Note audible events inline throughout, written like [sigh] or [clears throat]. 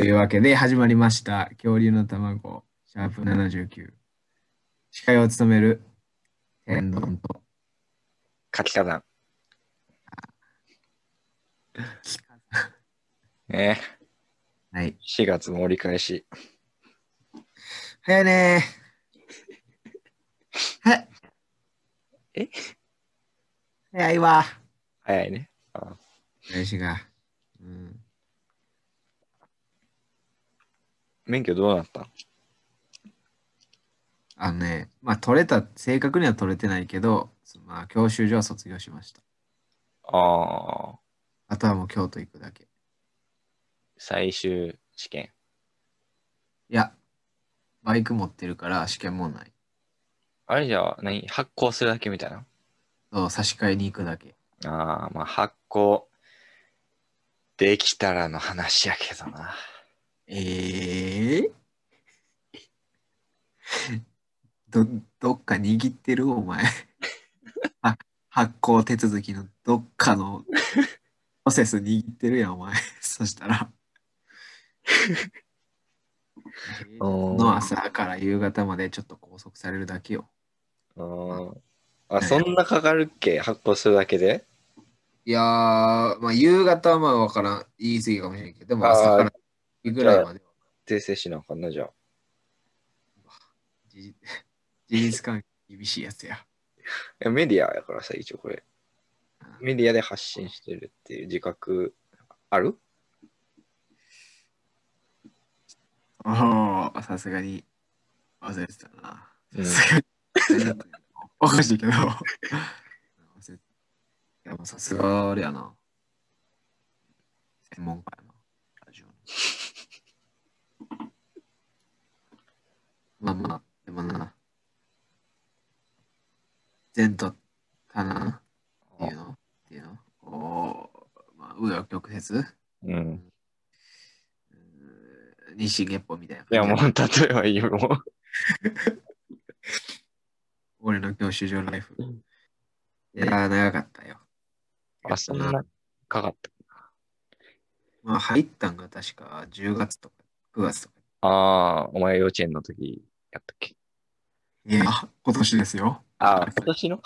というわけで始まりました。恐竜の卵、シャープ79。司会を務める天丼と書き方。ねはい。4月も折り返し。早いねー。はい。え？早いわ。早いね。あ林が。うん。免許どうなった？あのね、まあ取れた、正確には取れてないけど、まあ教習所は卒業しました。ああ、あとはもう京都行くだけ。最終試験？いや、バイク持ってるから試験もない。あれじゃあ何？発行するだけみたいな？そう、差し替えに行くだけ。ああ、まあ発行できたらの話やけどな。ええ [laughs] ど、どっか握ってる？お前。[laughs] あ、発行手続きのどっかのプロセス握ってるやん、お前。[laughs] そしたら。おーの朝から夕方までちょっと拘束されるだけよ。あーあ、そんなかかるっけ？発行するだけで？いやー、まあ夕方はまあわからん。言い過ぎかもしれんけど、でも朝からぐらいまでは訂正しなあかんなじゃあ。事実関係厳しいやつや。いやメディアやからさ、一応これ。メディアで発信してるっていう自覚ある？おお、さすがに忘れてたな。うんさすがに。おかしいけど。いや、もうさすがあれやな。専門家やな。ラジオまあまあ、でもな。前途かな？っていうの？っていうの？おおまあ、紆余曲折？うん。うーん西月歩みたいないや、もう、例えばいいよ。もう [laughs] 俺の教習所ライフ。いやー、長かったよ。あ、そんなかかった。まあ、入ったんが確か10月とか9月とか。ああ、お前幼稚園の時やったっけ？いや、今年ですよ。ああ、今年の？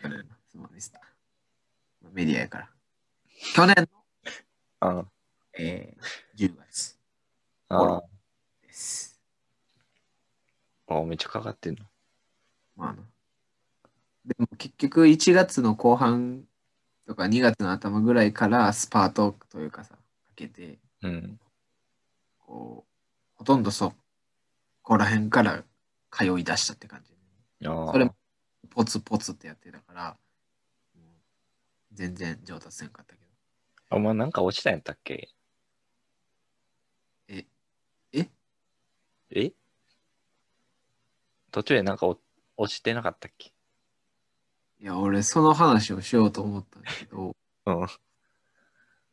去年のすまんでした。メディアやから。去年の、あえー、10月あです。あ、めっちゃかかってんの。まああの、でも結局1月の後半とか2月の頭ぐらいからスパートというかさ、かけて、うん。こう、ほとんどそこら辺から通い出したって感じ。ああ、それもポツポツってやってたから、全然上達せんかったけど。お前なんか落ちたんやったっけ？え、え？え？途中でなんかお落ちてなかったっけ？いや、俺その話をしようと思ったんだけど、[laughs] うん。い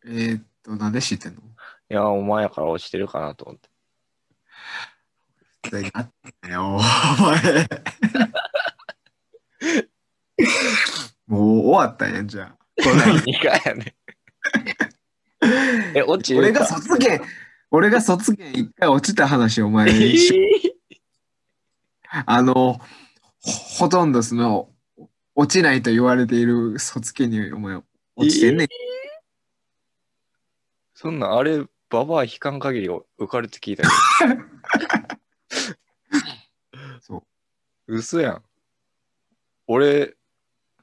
えーっと、なんで知ってんの？や、お前やから落ちてるかなと思って。絶対なっよ、お前。もう終わったんやん、じゃあ。これ何がやねん。え、落ちる俺が卒検、俺が卒検一回落ちた話、お前、え [laughs] あの、ほほとんどその、落ちないと言われている卒検に、お前、落ちてんねん。そんなんあれ、ババア引かん限り受かるって聞いたけ。ど。[laughs] 嘘やん。俺、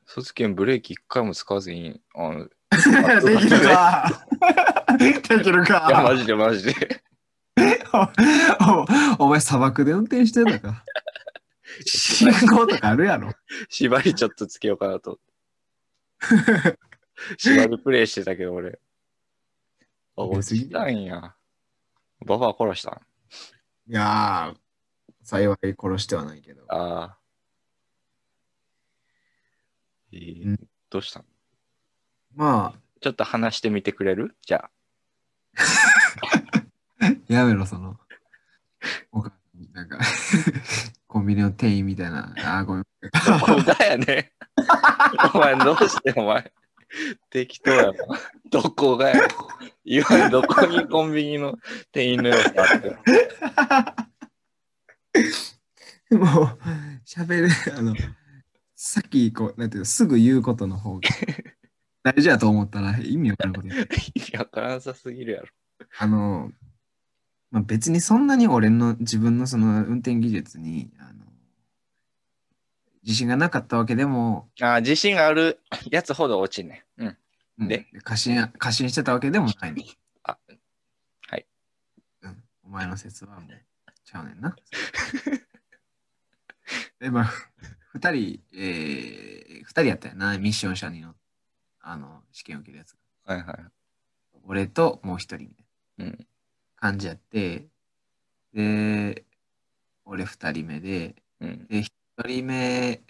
卒検ブレーキ一回も使わずに、あの、[laughs] できるか。[laughs] できるいや、か。マジでマジで。[laughs] おお前、砂漠で運転してんのか。信号とかあるやろ。縛りちょっとつけようかなと。縛りプレイしてたけど、俺。あ、落ちたんや。ババア殺したんいやー、幸い殺してはないけど。ああ。えーうんどうしたんまちょっと話してみてくれる？じゃあ、[laughs] やめろ、その。お母さんなんか、[laughs] コンビニの店員みたいな。あー、ごめん。こがやねん。お前どうしてお前。適当やな。どこがや。いわゆるどこにコンビニの店員のようがあって。[laughs] もう、喋る、[laughs] あの、さっき、こう、なんていうの、すぐ言うことの方が [laughs] 大事だと思ったら意味わからんこと意味わからんさすぎるやろ。あの、まあ、別にそんなに俺の自分のその運転技術に、あの、自信がなかったわけでも、あー自信があるやつほど落ちんねん。うん。うんで過信、過信してたわけでもないの。あはい。うん。お前の説はもう、ちゃうねんな。[laughs] で、まあ、二人、えー、二人やったよな、ミッション車にの、あの、試験受けるやつが。はいはい。俺ともう一人みたいなうん。感じやって、で、俺二人目で、うん。で、一人目、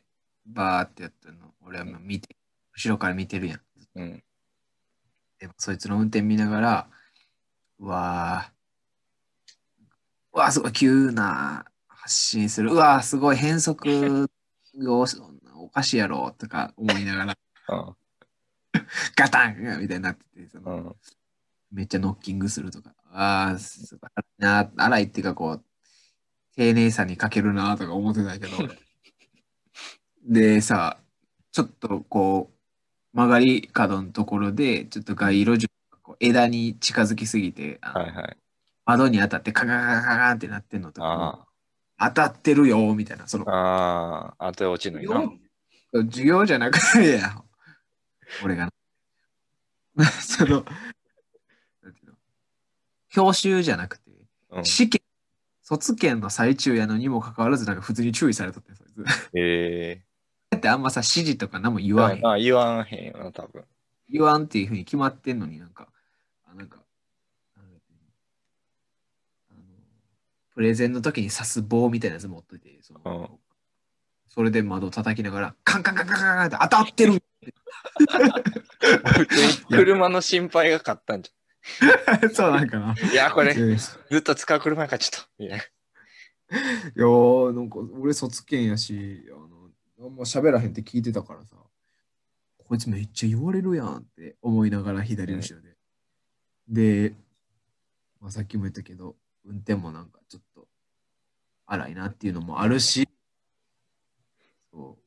バーってやってるの、俺はもう見て、後ろから見てるやん。うん。でもそいつの運転見ながら、うわー、うわーすごい急な発進する。うわーすごい変速がおおかしいやろとか思いながら、あ [laughs] ガタンみたいになってて、そのうん。めっちゃノッキングするとか、ああ、すごい荒いな、荒いっていうかこう、丁寧さに欠けるなとか思ってたけど、[laughs] でさ、ちょっとこう、曲がり角のところで、ちょっと街路樹がこう枝に近づきすぎて、はいはい。窓に当たってカガガガガガンってなってんのとかあ当たってるよみたいな、そのあ。、ああ。あとで落ちるのにな。授業？じゃなくて、いや、俺が、[laughs] その、なんていうの、教習じゃなくて、うん。試験、卒検の最中やのにもかかわらず、なんか普通に注意されとって、そいつ。えだってあんまさ、指示とか何もえ言わへん。あ言わんへんよな、多分。言わんっていうふうに決まってんのになんか、あなんか、あのあのプレゼンの時に刺す棒みたいなやつ持っといて、そのうんそれで窓叩きながら、カンカンカンカンカンって当たってる [laughs] 車の心配が勝ったんじ [laughs] そうなんかな。ゃん。いや、これ、ずっと使う車やからちょっと。いや、ーなんか俺卒検やし、あの、あんま喋らへんって聞いてたからさ、こいつめっちゃ言われるやんって思いながら左後ろで。で、まあ、さっきも言ったけど、運転もなんかちょっと荒いなっていうのもあるし、そ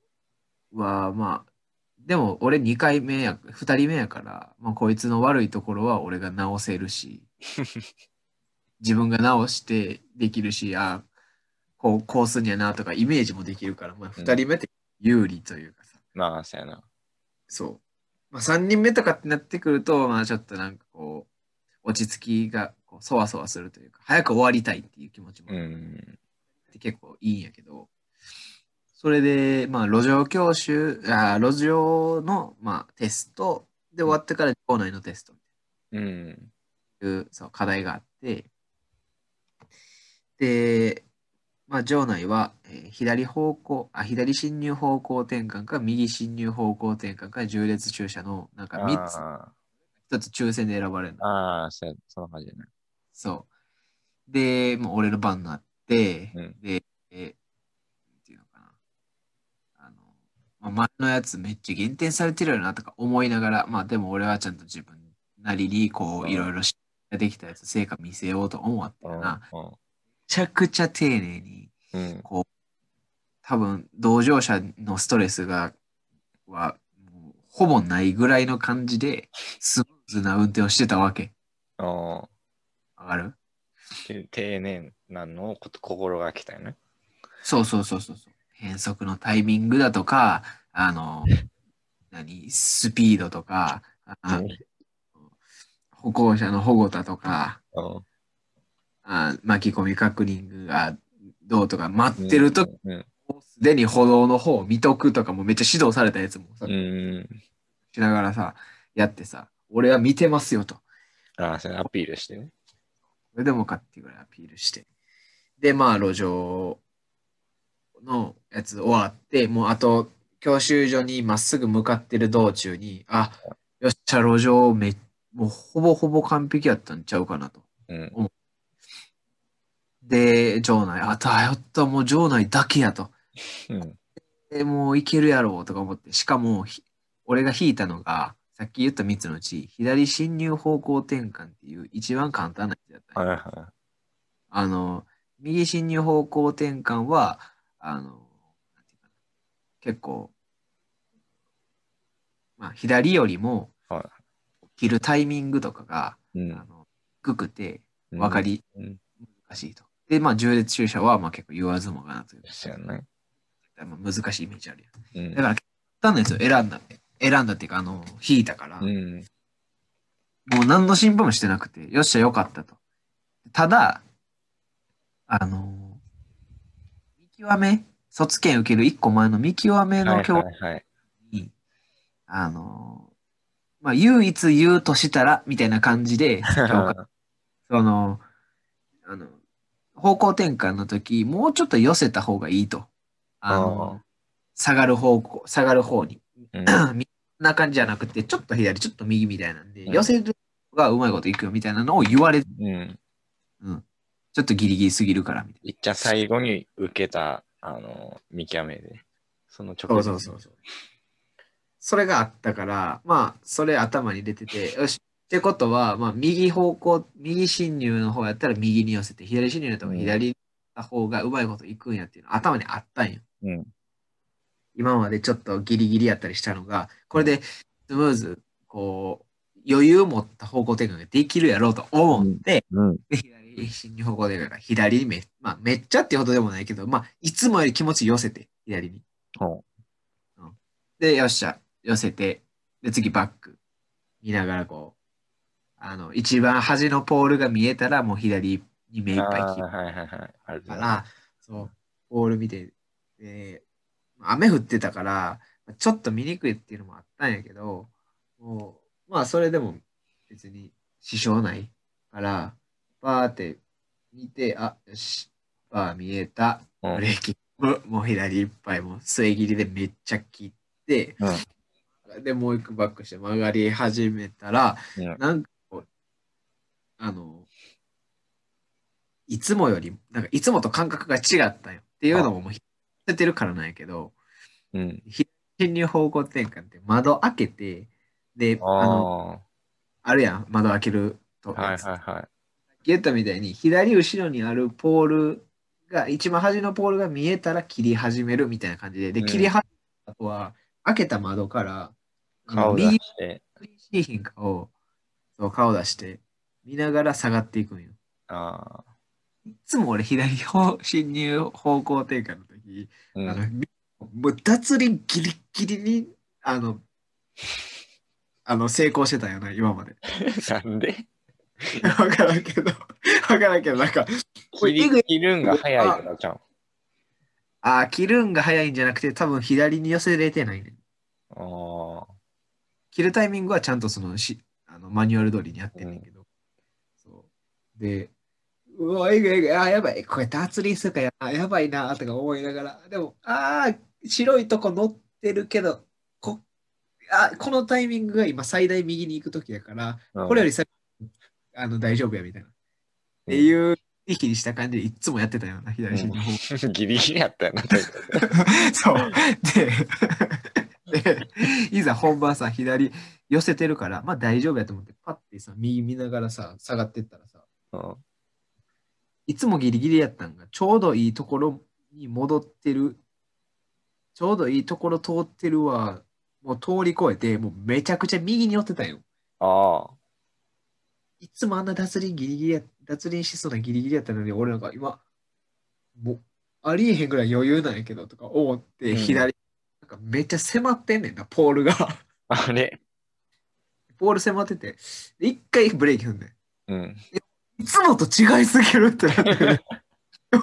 う。は、まあ、でも俺2回目や、2人目やから、まあ、こいつの悪いところは俺が直せるし、[laughs] 自分が直してできるし、あこう、こうすんやなとかイメージもできるから、まあ、2人目って有利というかさ、まあ、そうやな。そう。まあ、3人目とかってなってくると、まあ、ちょっとなんかこう、落ち着きがこうそわそわするというか、早く終わりたいっていう気持ちも結構いいんやけど、それで、まあ、路上教習、あ路上の、まあ、テストで終わってから校内のテストうん。というそう課題があって、で、まあ、場内は、えー左方向あ、左進入方向転換か、右進入方向転換か、縦列駐車の、なんか3つ、あ1つ抽選で選ばれるの。あああ、そうやそんな感じやな。そう。で、もう俺の番になって、うんで、えー、なんていうのかな。あの、まあ、前のやつめっちゃ減点されてるよなとか思いながら、まあでも俺はちゃんと自分なりにこううんいろいろしできたやつ、成果見せようと思ってうんるな。めちゃくちゃ丁寧に、うん。こう、多分同乗者のストレスが、は、ほぼないぐらいの感じで、スムーズな運転をしてたわけ。ああ。わかる？て丁寧なのを心がけたよね。そうそうそうそうそう。変速のタイミングだとか、あの、何、スピードとか、歩行者の保護だとか、うんあ巻き込み確認がどうとか、待ってると、うん。すでに歩道の方を見とくとかもめっちゃ指導されたやつもさ、うん。しながらさ、やってさ、俺は見てますよと。ああ、それアピールしてね。それでもかっていうぐらいアピールして。で、まあ、路上のやつ終わって、もうあと、教習所にまっすぐ向かってる道中に、あ、よっしゃ、路上め、もうほぼほぼ完璧やったんちゃうかなと。うん。で、場内、あ、だよった、もう場内だけやと。うん。でもういけるやろうとか思って、しかも、ひ俺が引いたのが、さっき言った3つのうち、左進入方向転換っていう一番簡単なやつだったはいはあの、右進入方向転換は、あの、結構、まあ、左よりもはい、切るタイミングとかが、い。うんあの低くてうん。分かりうん。難しいと。で、まあ、重列駐車は、まあ、結構言わずもがなという難しいイメージあるやん。うんだ。から、簡単なやつを選んだって。選んだっていうか、あの、引いたから、うん。もう何の心配もしてなくて、よっしゃ、よかったと。ただ、あの、見極め、卒検受ける一個前の見極めはいの教はいはい。に、あの、まあ、唯一言うとしたら、みたいな感じで、[laughs] その、あの、方向転換の時、もうちょっと寄せた方がいいと。あの、下がる方向、下がる方に。うん [clears throat] な感じじゃなくて、ちょっと左、ちょっと右みたいなんで、うん寄せる方がうまいこといくよみたいなのを言われて、うん。ちょっとギリギリすぎるからみたいいっちゃ最後に受けた、あの、見極めで。そのな。直そうそうそう。それがあったから、まあ、それ頭に入れてて、よし。ってことは、まあ、右方向、右進入の方やったら右に寄せて、左進入のとこ左に寄せた方がうまいこといくんやっていうの頭にあったんよ。うん。今までちょっとギリギリやったりしたのが、これでスムーズ、こう、余裕を持った方向転換ができるやろうと思って、うん。で左進入方向転換が左にめ、まあ、めっちゃっていうほどでもないけど、まあ、いつもより気持ち寄せて、左に。ほで、よっしゃ、寄せて、で、次バック。見ながらこう、あの、一番端のポールが見えたら、もう左に目いっぱい切るはいはいはい。から、そう、ポール見て、で、雨降ってたから、ちょっと見にくいっていうのもあったんやけど、もう、まあ、それでも別に支障ないから、バーって見て、あ、よし、バー見えた、うん。ブレーキ、ももう左いっぱい、もう末切りでめっちゃ切って、で、もう一個バックして曲がり始めたら、うん。なんかこう、あの、いつもより、なんかいつもと感覚が違ったよ。っていうのももう、捨ててるからなんやけど、うん。侵入方向転換って窓開けて、で、あの、ああるやん、窓開けると。あ。はいはいはい。言ったみたいに、左後ろにあるポールが、一番端のポールが見えたら切り始めるみたいな感じで、で、うん切り始めた後は、開けた窓から、あの顔出右して。にしいひんかを、そう、顔出して、見ながら下がっていくんよ。ああ。いつも俺、左方進入方向転換の時、うんあの、もう脱輪ギリギリに、あの、あの、成功してたよな、今まで。なんで？わからんけど、わからんけど、なんか、切るんが早いからじゃん。ああ、切るんが早いんじゃなくて、多分左に寄せれてないね。ああ。切るタイミングはちゃんとそのしあのマニュアル通りにやってんねんけど。そうで、うわ、えぐいえぐい、あーやばい、これ脱輪するかややばいなとか思いながら、でも、ああ、白いとこ乗ってるけど、こあこのタイミングが今最大右に行くときやから、うんこれよりさあの大丈夫やみたいな。っていう意識にした感じでいつもやってたような、左足の方。[laughs] ギリギリやったよな。[laughs] そう。で、で、いざ本番さ、左寄せてるから、まあ大丈夫やと思って、パッてさ、右見ながらさ、下がってったらさ、うんいつもギリギリやったんが、ちょうどいいところに戻ってる、ちょうどいいところ通ってるわ、もう通り越えて、もうめちゃくちゃ右に寄ってたよ。ああ。いつもあんな脱輪ギリギリや、脱輪しそうなギリギリやったのに、俺なんか今、もう、ありえへんぐらい余裕なんやけどとか思って、うん左、なんかめっちゃ迫ってんねんな、ポールが。あれポール迫ってて、で一回ブレーキ踏んでん。うん。いつもと違いすぎるってなって、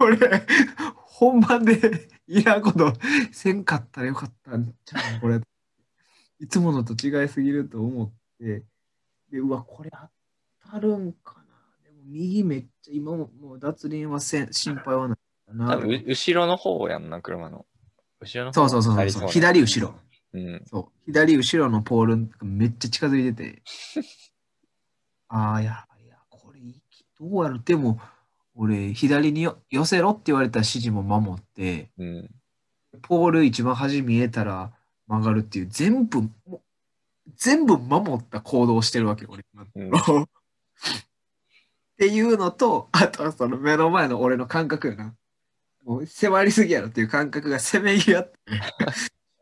俺、本番でいらんことせんかったらよかったんちゃうこれ。いつものと違いすぎると思って、で、うわ、これ当たるんかな。でも右めっちゃ、今ももう脱輪はせん心配はない多。分う後ろの方やんな、車の。後ろの方そうそうそうそう左後ろ。うん。そう。左後ろのポールめっちゃ近づいてて。[laughs] ああ、いや、どうやる？でも、俺、左によ寄せろって言われた指示も守って、うん。ポール一番端見えたら曲がるっていう、全部、全部守った行動をしてるわけよ、俺。うんっていうのと、あとはその目の前の俺の感覚よな。もう迫りすぎやろっていう感覚がせめぎ合って、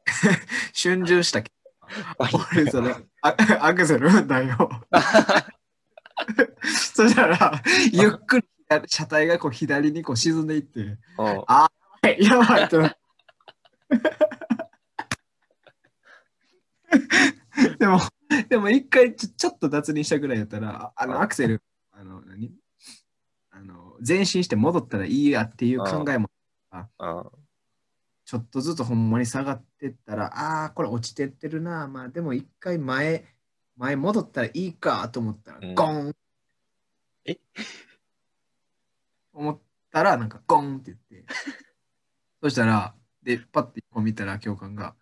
[laughs] 春巡したけど、[laughs] 俺それ、あアクセル踏んだよ。[laughs] [laughs] そしたら、ゆっくり車体がこう左にこう沈んでいって、うん。はいやばいってなってでも、でも一回ちょちょっと脱輪したぐらいやったら、あのアクセル、あの、何？あの前進して戻ったらいいやっていう考えも、うん。ちょっとずつほんまに下がってったら、ああー、これ落ちてってるな。まあでも一回前、前戻ったらいいかと思ったら、うん。ゴン。え？[laughs] 思ったら、なんかゴンって言って、[laughs] そしたら、で、パッてこう見たら教官が、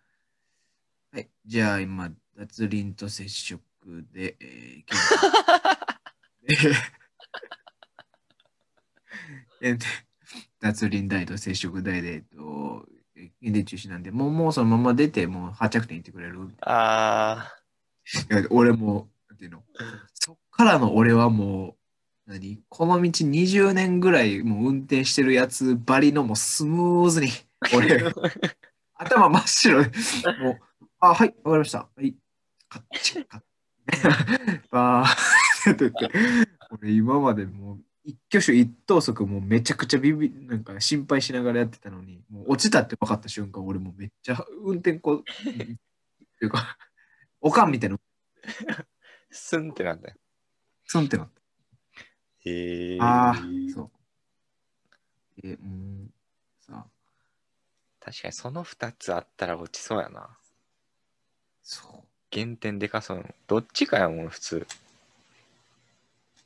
はい、じゃあ今、脱輪と接触で、えー、[laughs] えーで脱輪台と接触台で、えっと、え検定中止なんで、もうもうそのまま出て、もう発着点行ってくれるあいや俺も、なんていうの、そっからの俺はもう、何？この道20年ぐらいもう運転してるやつばりのもうスムーズに、俺、[laughs] 頭真っ白で、もう、あ、はい、わかりました。はい、カッチカッ [laughs] バーって言って、俺今までもう一挙手一投足もうめちゃくちゃビビ、なんか心配しながらやってたのに、もう落ちたって分かった瞬間、俺もうめっちゃ運転こう、[laughs] っていうか、おかんみたいな、ー、スンってなんだよ。スンってなった。へえああ、そう。え、うん、さあ、確かにその2つあったら落ちそうやな。そ減点でかそう。どっちかやもん、普通。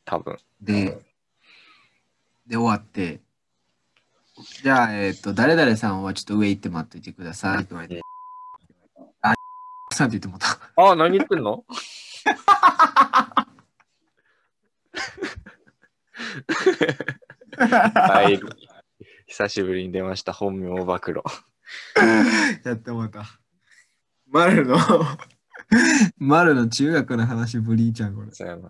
多分。う。で、で、終わって、じゃあ、えっ、と、誰々さんはちょっと上行って待っといてくださいって言われて、あ、さんって言ってもた。ああ、何言ってんの？はい。久しぶりに出ました。本名暴露。やってもらった。丸の、丸の中学の話ぶりちゃん、これ。そうやな。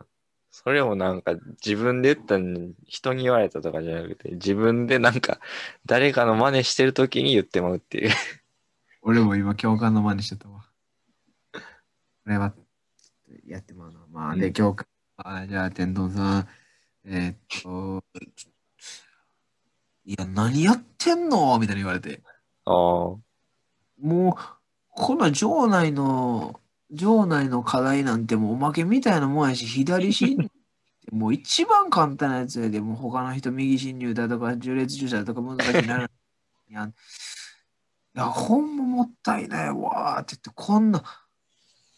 それもなんか自分で言ったのに人に言われたとかじゃなくて、自分でなんか誰かの真似してる時に言ってまうっていう。俺も今、教官の真似してたわ。これは、やってまうな。まあ、で、うん教官、あじゃあ、天丼さん、えーっと、いや、何やってんのみたいに言われて。ああ。もう、この場内の、場内の課題なんてもうおまけみたいなもんやし、左進入もう一番簡単なやつやで、もう他の人右進入だとか、縦列駐車だとか難しいなるやん。いや、ほんまもったいないわーって言って、こんな、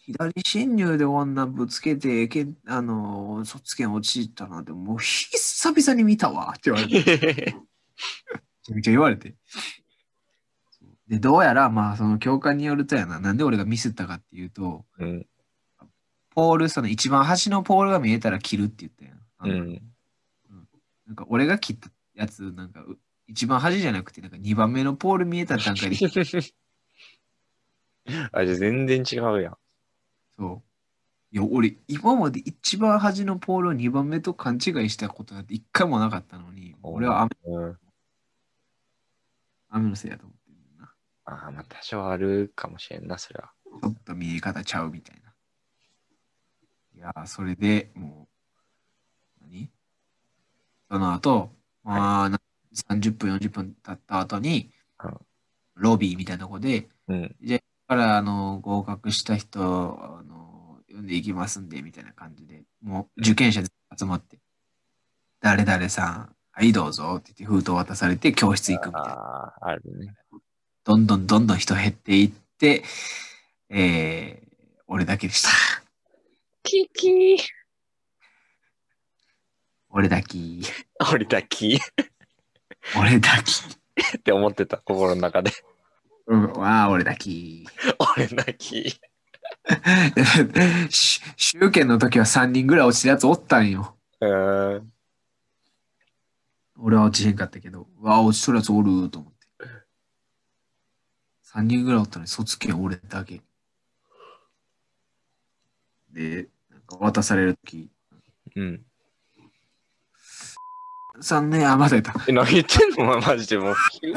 左進入で女ぶつけて、けんあのー、卒検落ちたなんて、もう久々に見たわって言われて。[laughs] めちゃめちゃ言われて。で、どうやら、まあ、その教官によるとやな、なんで俺がミスったかっていうと、うん。ポール、その一番端のポールが見えたら切るって言ったやん。うん。なんか俺が切ったやつ、なんかう一番端じゃなくて、なんか2番目のポール見えた段階で、[laughs] あ、じゃあ全然違うやん。そう。いや、俺、今まで一番端のポールを2番目と勘違いしたことなんて一回もなかったのに、俺は雨うん。雨のせいやと思ってるな。ああ、まあ多少あるかもしれんな、それは。ちょっと見え方ちゃうみたいな。いやー、それでもう、何？その後、まあ、な30分、40分経った後にうん、ロビーみたいなとこで、うん。じゃあ、から、あの、合格した人、あの、呼んでいきますんで、みたいな感じで、もう受験者集まって、誰々さん、はい、どうぞって言って封筒渡されて教室行くみたいな。ああ、あるね。どんどんどんどん人減っていって、えー、俺だけでした。キキー。俺だけ。俺だき俺だけ。[laughs] って思ってた、心の中で。うん、わあ、俺だけ。俺だき。[laughs] し集計の時は3人ぐらい落ちたやつおったんよ。うーん。俺は落ちへんかったけど、うわあ、落ちとるやつおると思って。3人ぐらいおったのに卒検俺だけ。で、なんか渡されるとき、うん。3年、あ、まだやった。え、何言ってんの？[laughs] マジでもう。仕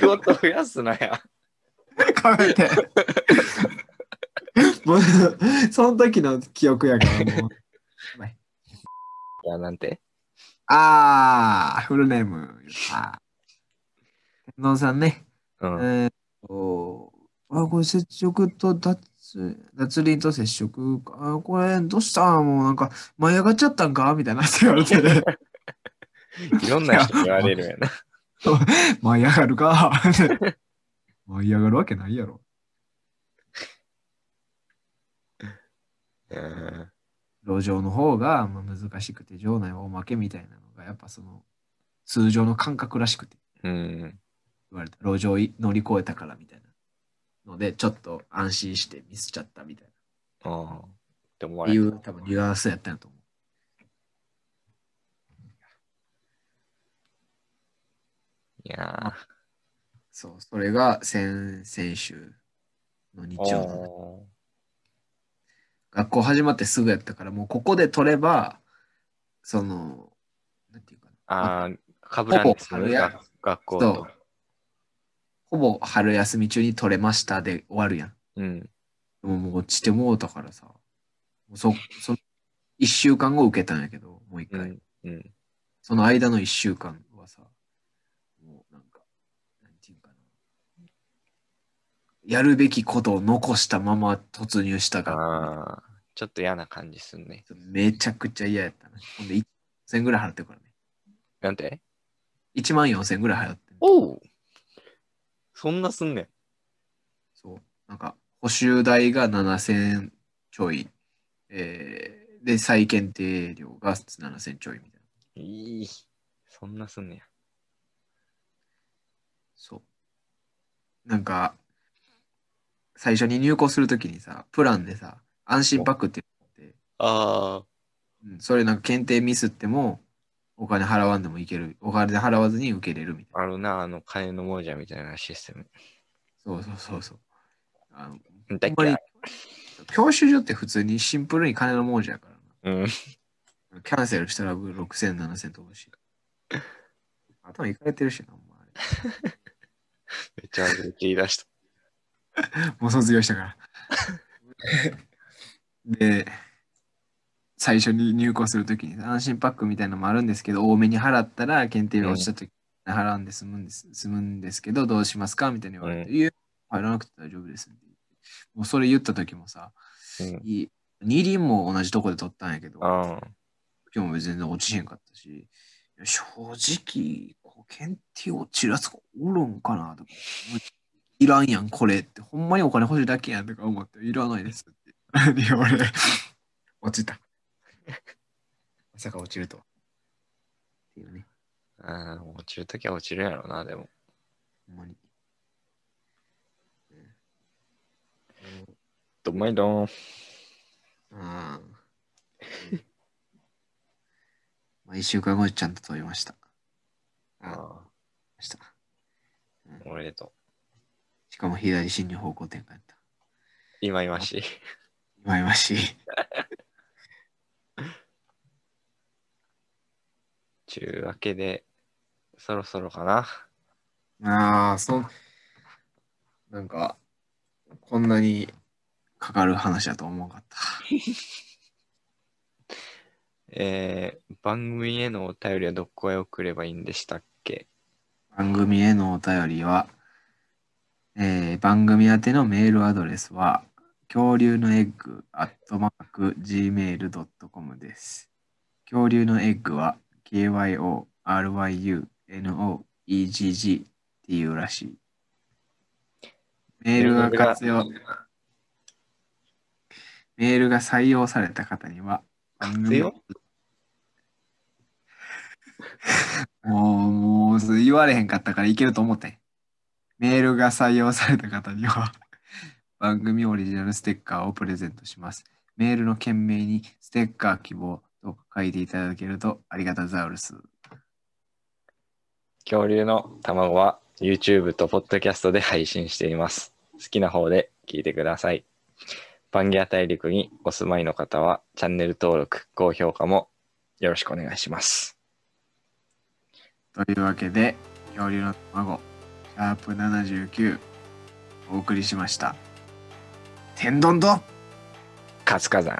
事増やすなや。[laughs] かめて。[laughs] もう、その時の記憶やから、もう。いや、なんて？あー、フルネーム。あー天皇さんね。うん。えーっと、あ、これ接触と脱、脱輪と接触か。あ、これどうした？もうなんか舞い上がっちゃったんか？みたいなって言われて、[laughs] いろんな人に言われるんやな。舞い上がるか。[laughs] 舞い上がるわけないやろ。うん。路上の方がまあ難しくて、場内はおまけみたいなのが、やっぱその、通常の感覚らしくてうん。言われた。路上い乗り越えたからみたいな。ので、ちょっと安心してミスっちゃったみたいな。ああ。って思われた。う多分ニュアンスやったんやと思う。いやそう、それが先々週の日ー。曜の学校始まってすぐやったから、もうここで取れば、その、なんていうかな。ああ、かぶらんですほぼ春や学学校とそう。ほぼ春休み中に取れましたで終わるやん。うん。でももう落ちてもうたからさ、もうそ、その、一週間後受けたんやけど、もう一回。うん。うん。その間の一週間はさ、もうなんか、なんていうかな。やるべきことを残したまま突入したが。ちょっと嫌な感じすんね。めちゃくちゃ嫌やったな。ほんで、1千ぐらい払ってるからね。なんて？1万4千ぐらい払ってる。おおそんなすんねん。そう。なんか、補修代が7千ちょい。えー、で、再検定料が7千ちょいみたいな。いい。そんなすんねや。そう。なんか、最初に入校するときにさ、プランでさ、安心パックっていうのがあって、ああ。うん、それなんか検定ミスっても、お金払わんでもいける。お金払わずに受けれるみたいな。あるな、あの、金の亡者みたいなシステム。そうそうそうそう。あのだっほんまにけ教習所って普通にシンプルに金の亡者やからうん。な。キャンセルしたら6000、7000飛ぶし。頭いかれてるしな、お前あれ [laughs] めっちゃ言い出した。[laughs] もう卒業したから。[laughs] で、最初に入校するときに安心パックみたいなのもあるんですけど、多めに払ったら検定が落ちたとき、払うんで済むんです済むんですけど、どうしますかみたいに言われて、ういや、入らなくて大丈夫です。もうそれ言ったときもさ、うん。二輪も同じとこで取ったんやけど。今日も全然落ちへんかったし、正直、検定落ちるやつがおるんかなとか、いらんやん、これって。ほんまにお金欲しいだけやんとか思って、いらないですって。[laughs] いや、俺、落ちた。[laughs] まさか落ちるとは。っていうね、ああ、落ちるときは落ちるやろな、でも。ほんまに。どんまいどん。ああ。まあ、一週間後にちゃんと取りました。ああ、あした。あ、おめでとう。しかも左進入方向転換やった。今いましい。今いましい。[laughs] ちゅうわけで、そろそろかな。ああ、そん、なんか、こんなにかかる話だと思わなかった。[laughs] えー、番組へのお便りはどこへ送ればいいんでしたっけ？番組へのお便りは、えー番組宛てのメールアドレスは、恐竜のエッグアットマーク gmail.com です。恐竜のエッグは KYORYUNOEGG っていうらしい。メールが活用、メールが採用された方には、番組活用 [laughs] もう、もう、言われへんかったからいけると思ってん。メールが採用された方には [laughs] 番組オリジナルステッカーをプレゼントします。メールの件名にステッカー希望と書いていただけるとありがたザウルス。恐竜の卵は YouTube と Podcast で配信しています。好きな方で聞いてください。パンギア大陸にお住まいの方はチャンネル登録、高評価もよろしくお願いします。というわけで、恐竜の卵。シャープ79お送りしました。天丼と活火山